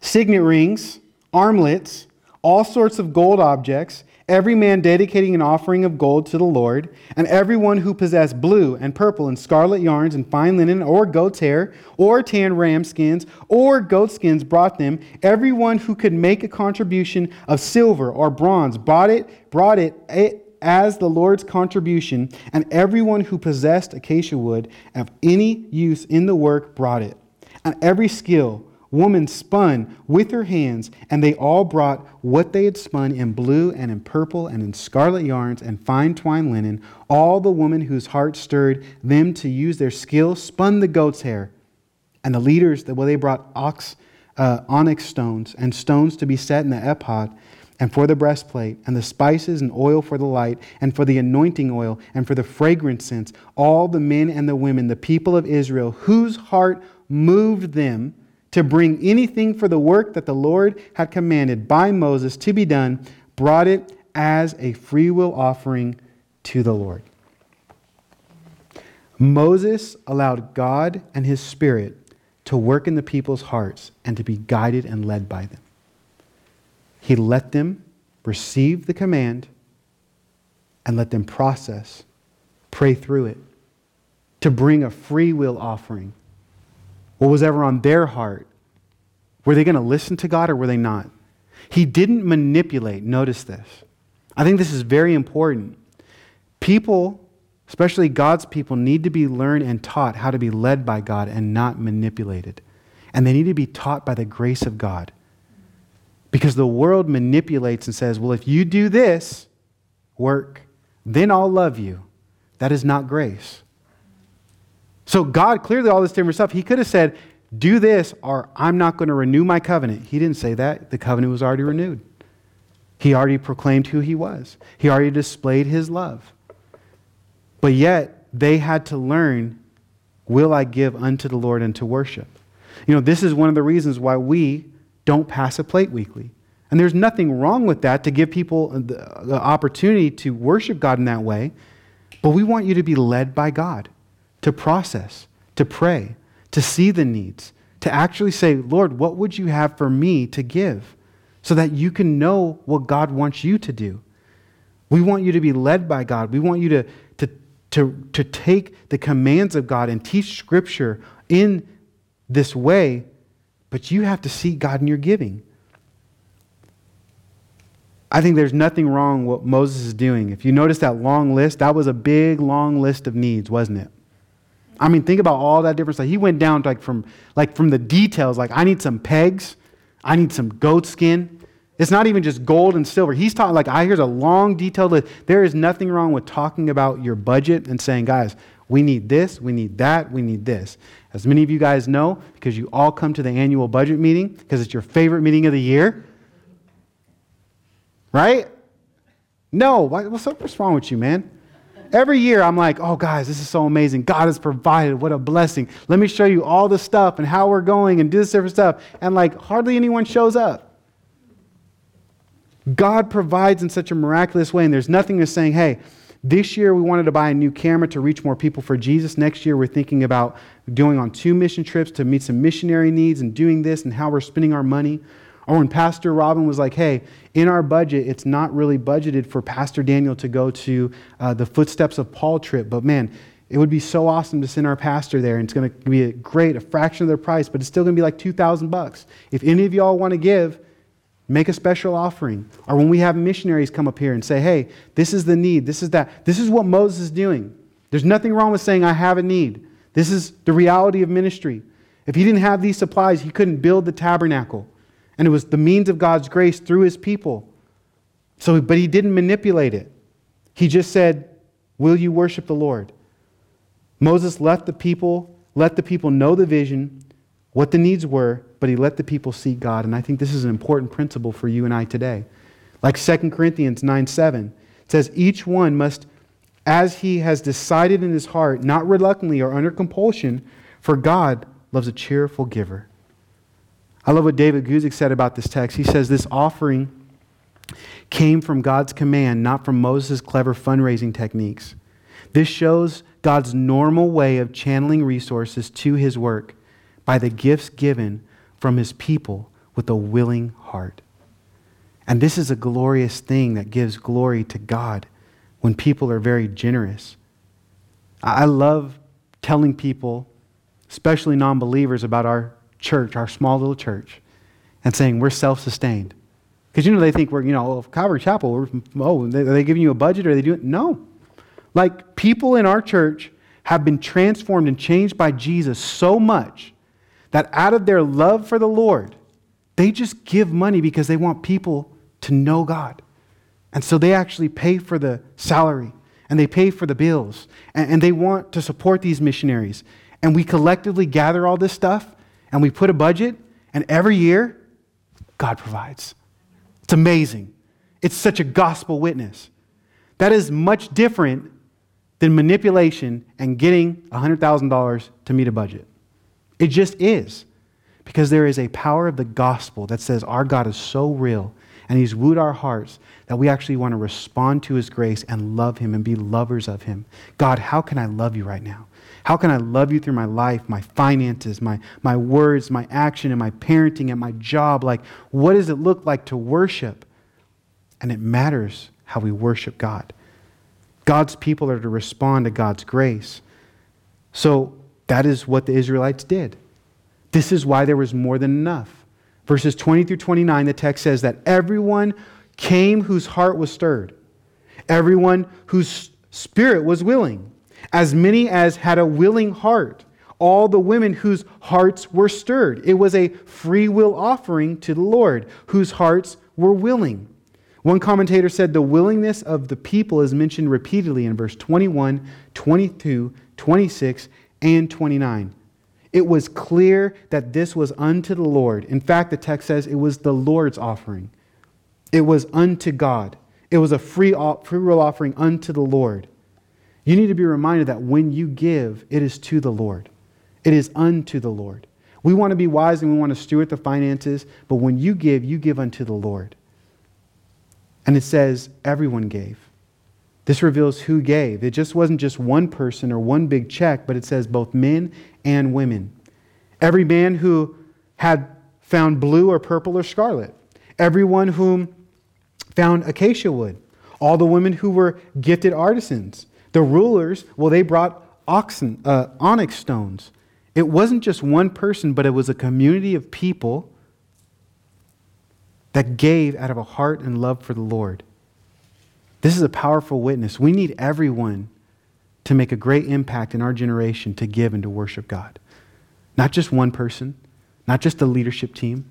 signet rings, armlets, all sorts of gold objects, every man dedicating an offering of gold to the Lord, and everyone who possessed blue and purple and scarlet yarns and fine linen, or goat's hair, or tan ram skins, or goat skins brought them. Everyone who could make a contribution of silver or bronze brought it, brought it as the Lord's contribution, and everyone who possessed acacia wood of any use in the work brought it. And every skill, woman spun with her hands, and they all brought what they had spun in blue and in purple and in scarlet yarns and fine twined linen. All the women whose heart stirred them to use their skill spun the goat's hair. And the leaders, well, they brought ox, uh, onyx stones and stones to be set in the ephod and for the breastplate, and the spices and oil for the light, and for the anointing oil, and for the fragrance scents, all the men and the women, the people of Israel, whose heart moved them to bring anything for the work that the Lord had commanded by Moses to be done, brought it as a freewill offering to the Lord. Moses allowed God and his Spirit to work in the people's hearts and to be guided and led by them. He let them receive the command and let them process, pray through it, to bring a free will offering what was ever on their heart. Were they going to listen to God or were they not? He didn't manipulate. Notice this. I think this is very important. People, especially God's people, need to be learned and taught how to be led by God and not manipulated. And they need to be taught by the grace of God. Because the world manipulates and says, well, if you do this work, then I'll love you. That is not grace. So God clearly all this different stuff. He could have said, do this or I'm not going to renew my covenant. He didn't say that. The covenant was already renewed. He already proclaimed who he was. He already displayed his love. But yet they had to learn, will I give unto the Lord and to worship? You know, this is one of the reasons why we don't pass a plate weekly. And there's nothing wrong with that to give people the, opportunity to worship God in that way. But we want you to be led by God to process, to pray, to see the needs, to actually say, Lord, what would you have for me to give? So that you can know what God wants you to do. We want you to be led by God. We want you to, to, to, to take the commands of God and teach Scripture in this way, but you have to see God in your giving. I think there's nothing wrong with what Moses is doing. If you notice that long list, that was a big long list of needs, wasn't it? I mean, think about all that different stuff. He went down like from like from the details, like I need some pegs, I need some goat skin. It's not even just gold and silver. He's talking like I here's a long detailed list. There is nothing wrong with talking about your budget and saying, guys, we need this, we need that, we need this. As many of you guys know, because you all come to the annual budget meeting, because it's your favorite meeting of the year. Right? No, what's wrong with you, man? Every year, I'm like, oh, guys, this is so amazing. God has provided. What a blessing. Let me show you all the stuff and how we're going and do this different stuff. And like, hardly anyone shows up. God provides in such a miraculous way, and there's nothing that's saying, hey, this year we wanted to buy a new camera to reach more people for Jesus. Next year we're thinking about going on two mission trips to meet some missionary needs and doing this and how we're spending our money. Or when Pastor Robin was like, hey, in our budget, it's not really budgeted for Pastor Daniel to go to uh, the Footsteps of Paul trip, but man, it would be so awesome to send our pastor there, and it's going to be a great, a fraction of their price, but it's still going to be like 2000 bucks. If any of y'all want to give, make a special offering. Or when we have missionaries come up here and say, hey, this is the need, this is that, this is what Moses is doing. There's nothing wrong with saying, I have a need. This is the reality of ministry. If he didn't have these supplies, he couldn't build the tabernacle. And it was the means of God's grace through his people. So, but he didn't manipulate it. He just said, Will you worship the Lord? Moses left the people, let the people know the vision, what the needs were, but he let the people see God. And I think this is an important principle for you and I today. Like 2 Corinthians 9 7, it says, Each one must, as he has decided in his heart, not reluctantly or under compulsion, for God loves a cheerful giver. I love what David Guzik said about this text. He says, This offering came from God's command, not from Moses' clever fundraising techniques. This shows God's normal way of channeling resources to his work by the gifts given from his people with a willing heart. And this is a glorious thing that gives glory to God when people are very generous. I love telling people, especially non believers, about our church, our small little church, and saying we're self sustained. Because you know, they think we're, you know, oh, Calvary Chapel, oh, are they giving you a budget or are they doing No. Like people in our church have been transformed and changed by Jesus so much that out of their love for the Lord, they just give money because they want people to know God. And so they actually pay for the salary and they pay for the bills and, and, they want to support these missionaries. And we collectively gather all this stuff and we put a budget, and every year, God provides. It's amazing. It's such a gospel witness. That is much different than manipulation and getting $100,000 to meet a budget. It just is. Because there is a power of the gospel that says our God is so real and He's wooed our hearts that we actually want to respond to His grace and love Him and be lovers of Him. God, how can I love you right now? How can I love you through my life, my finances, my, my words, my action, and my parenting and my job? Like, what does it look like to worship? And it matters how we worship God. God's people are to respond to God's grace. So that is what the Israelites did. This is why there was more than enough. Verses 20 through 29, the text says that everyone came whose heart was stirred, everyone whose spirit was willing, as many as had a willing heart, all the women whose hearts were stirred. It was a free will offering to the Lord, whose hearts were willing. One commentator said the willingness of the people is mentioned repeatedly in verse 21, 22, 26, and 29. It was clear that this was unto the Lord. In fact, the text says it was the Lord's offering. It was unto God. It was a free, free will offering unto the Lord. You need to be reminded that when you give, it is to the Lord. It is unto the Lord. We want to be wise and we want to steward the finances, but when you give, you give unto the Lord. And it says, everyone gave. This reveals who gave. It just wasn't just one person or one big check, but it says both men and women. Every man who had found blue or purple or scarlet. Everyone whom found acacia wood. All the women who were gifted artisans. The rulers, well, they brought oxen, uh, onyx stones. It wasn't just one person, but it was a community of people that gave out of a heart and love for the Lord. This is a powerful witness. We need everyone to make a great impact in our generation to give and to worship God. Not just one person, not just the leadership team.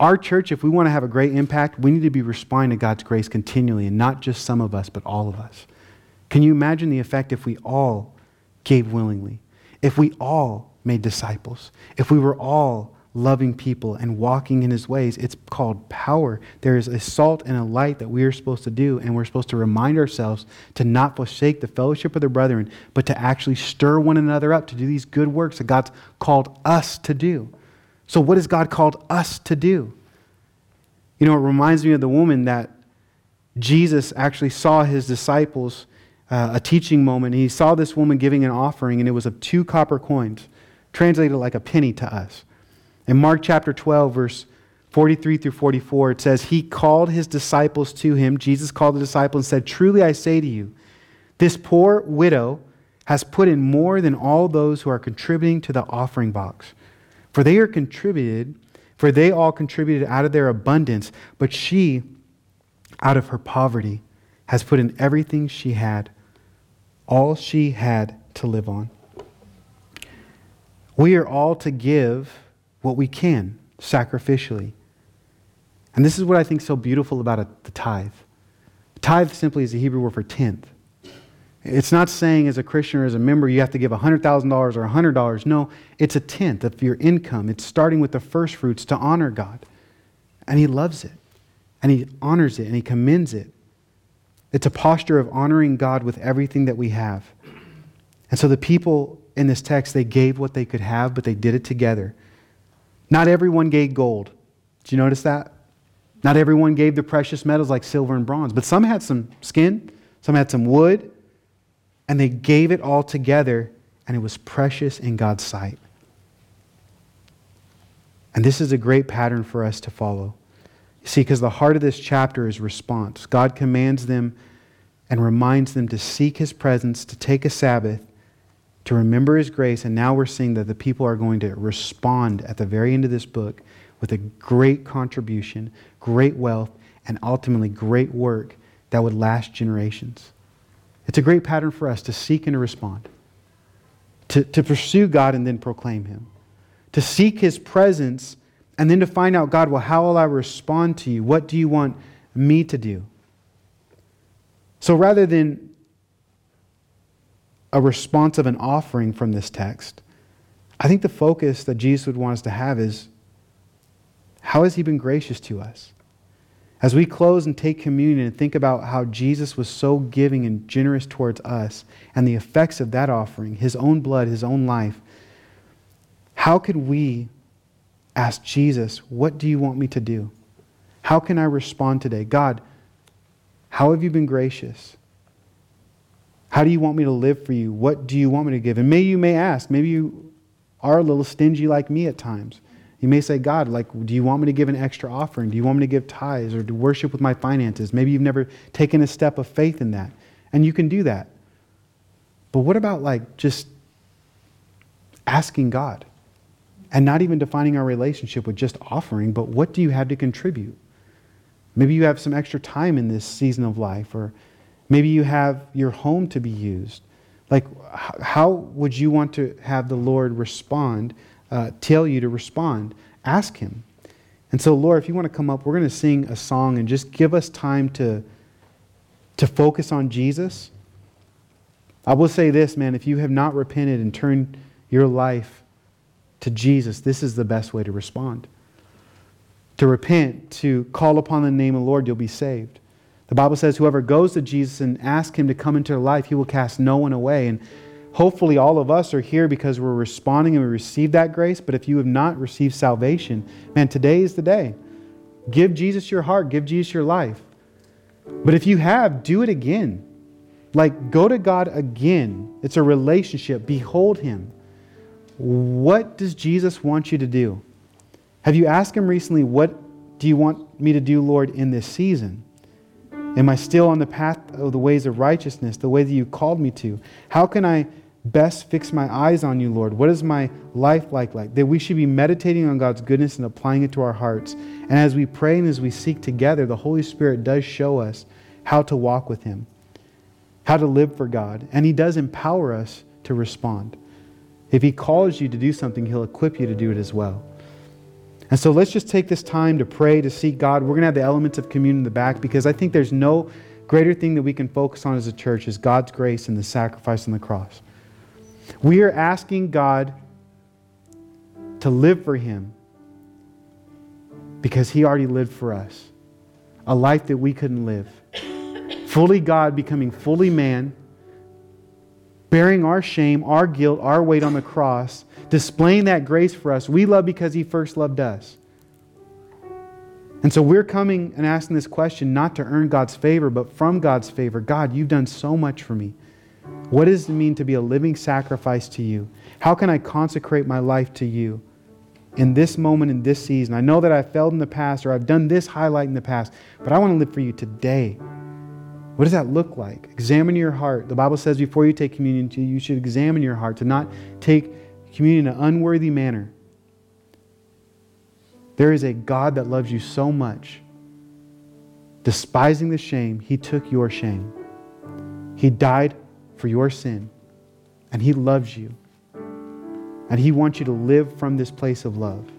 Our church, if we want to have a great impact, we need to be responding to God's grace continually, and not just some of us, but all of us. Can you imagine the effect if we all gave willingly? If we all made disciples? If we were all loving people and walking in his ways. It's called power. There is a salt and a light that we are supposed to do, and we're supposed to remind ourselves to not forsake the fellowship of the brethren, but to actually stir one another up to do these good works that God's called us to do. So, what has God called us to do? You know, it reminds me of the woman that Jesus actually saw his disciples uh, a teaching moment. And he saw this woman giving an offering, and it was of two copper coins, translated like a penny to us. In Mark chapter 12, verse 43 through 44, it says, He called his disciples to him. Jesus called the disciples and said, Truly I say to you, this poor widow has put in more than all those who are contributing to the offering box. For they are contributed, for they all contributed out of their abundance, but she, out of her poverty, has put in everything she had, all she had to live on. We are all to give what we can sacrificially. And this is what I think is so beautiful about a, the tithe. Tithe simply is the Hebrew word for tenth. It's not saying as a Christian or as a member you have to give $100,000 or $100. No, it's a tenth of your income. It's starting with the first fruits to honor God. And He loves it, and He honors it, and He commends it. It's a posture of honoring God with everything that we have. And so the people in this text, they gave what they could have, but they did it together. Not everyone gave gold. Did you notice that? Not everyone gave the precious metals like silver and bronze, but some had some skin, some had some wood, and they gave it all together, and it was precious in God's sight. And this is a great pattern for us to follow. See, because the heart of this chapter is response. God commands them and reminds them to seek his presence, to take a Sabbath, to remember his grace, and now we're seeing that the people are going to respond at the very end of this book with a great contribution, great wealth, and ultimately great work that would last generations. It's a great pattern for us to seek and to respond, to, to pursue God and then proclaim Him, to seek His presence and then to find out, God, well, how will I respond to you? What do you want me to do? So rather than a response of an offering from this text, I think the focus that Jesus would want us to have is how has He been gracious to us? As we close and take communion and think about how Jesus was so giving and generous towards us and the effects of that offering, His own blood, His own life, how could we ask Jesus, What do you want me to do? How can I respond today? God, how have you been gracious? How do you want me to live for you? What do you want me to give? And maybe you may ask, maybe you are a little stingy like me at times. You may say, God, like, do you want me to give an extra offering? Do you want me to give tithes or to worship with my finances? Maybe you've never taken a step of faith in that. And you can do that. But what about like just asking God and not even defining our relationship with just offering, but what do you have to contribute? Maybe you have some extra time in this season of life, or Maybe you have your home to be used. Like, how would you want to have the Lord respond, uh, tell you to respond? Ask Him. And so, Lord, if you want to come up, we're going to sing a song and just give us time to, to focus on Jesus. I will say this, man if you have not repented and turned your life to Jesus, this is the best way to respond. To repent, to call upon the name of the Lord, you'll be saved. The Bible says, whoever goes to Jesus and asks him to come into their life, he will cast no one away. And hopefully, all of us are here because we're responding and we receive that grace. But if you have not received salvation, man, today is the day. Give Jesus your heart, give Jesus your life. But if you have, do it again. Like, go to God again. It's a relationship. Behold Him. What does Jesus want you to do? Have you asked Him recently, What do you want me to do, Lord, in this season? Am I still on the path of the ways of righteousness, the way that you called me to? How can I best fix my eyes on you, Lord? What is my life like like? That we should be meditating on God's goodness and applying it to our hearts. And as we pray and as we seek together, the Holy Spirit does show us how to walk with him, how to live for God, and he does empower us to respond. If he calls you to do something, he'll equip you to do it as well. And so let's just take this time to pray, to seek God. We're going to have the elements of communion in the back because I think there's no greater thing that we can focus on as a church is God's grace and the sacrifice on the cross. We are asking God to live for Him because He already lived for us a life that we couldn't live. fully God becoming fully man, bearing our shame, our guilt, our weight on the cross displaying that grace for us. We love because He first loved us. And so we're coming and asking this question not to earn God's favor, but from God's favor. God, you've done so much for me. What does it mean to be a living sacrifice to you? How can I consecrate my life to you? in this moment, in this season. I know that I've failed in the past or I've done this highlight in the past, but I want to live for you today. What does that look like? Examine your heart. The Bible says before you take communion, you should examine your heart to not take communion in an unworthy manner. There is a God that loves you so much. Despising the shame, he took your shame. He died for your sin, and he loves you. And he wants you to live from this place of love.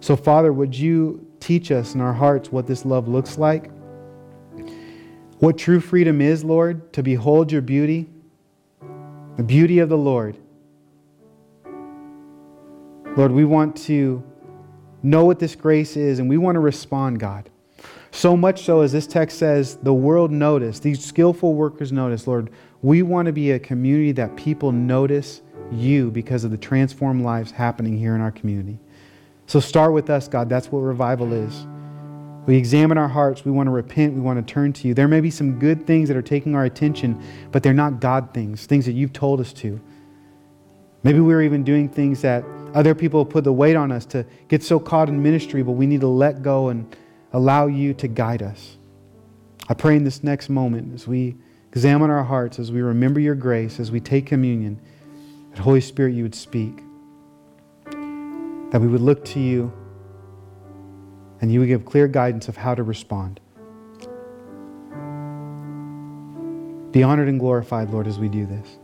So, Father, would you teach us in our hearts what this love looks like? What true freedom is, Lord, to behold your beauty, the beauty of the Lord. Lord, we want to know what this grace is and we want to respond, God. So much so, as this text says, the world noticed, these skillful workers noticed, Lord, we want to be a community that people notice you because of the transformed lives happening here in our community. So start with us, God. That's what revival is. We examine our hearts. We want to repent. We want to turn to you. There may be some good things that are taking our attention, but they're not God things, things that you've told us to. Maybe we're even doing things that other people put the weight on us to get so caught in ministry, but we need to let go and allow you to guide us. I pray in this next moment as we examine our hearts, as we remember your grace, as we take communion, that Holy Spirit, you would speak, that we would look to you, and you would give clear guidance of how to respond. Be honored and glorified, Lord, as we do this.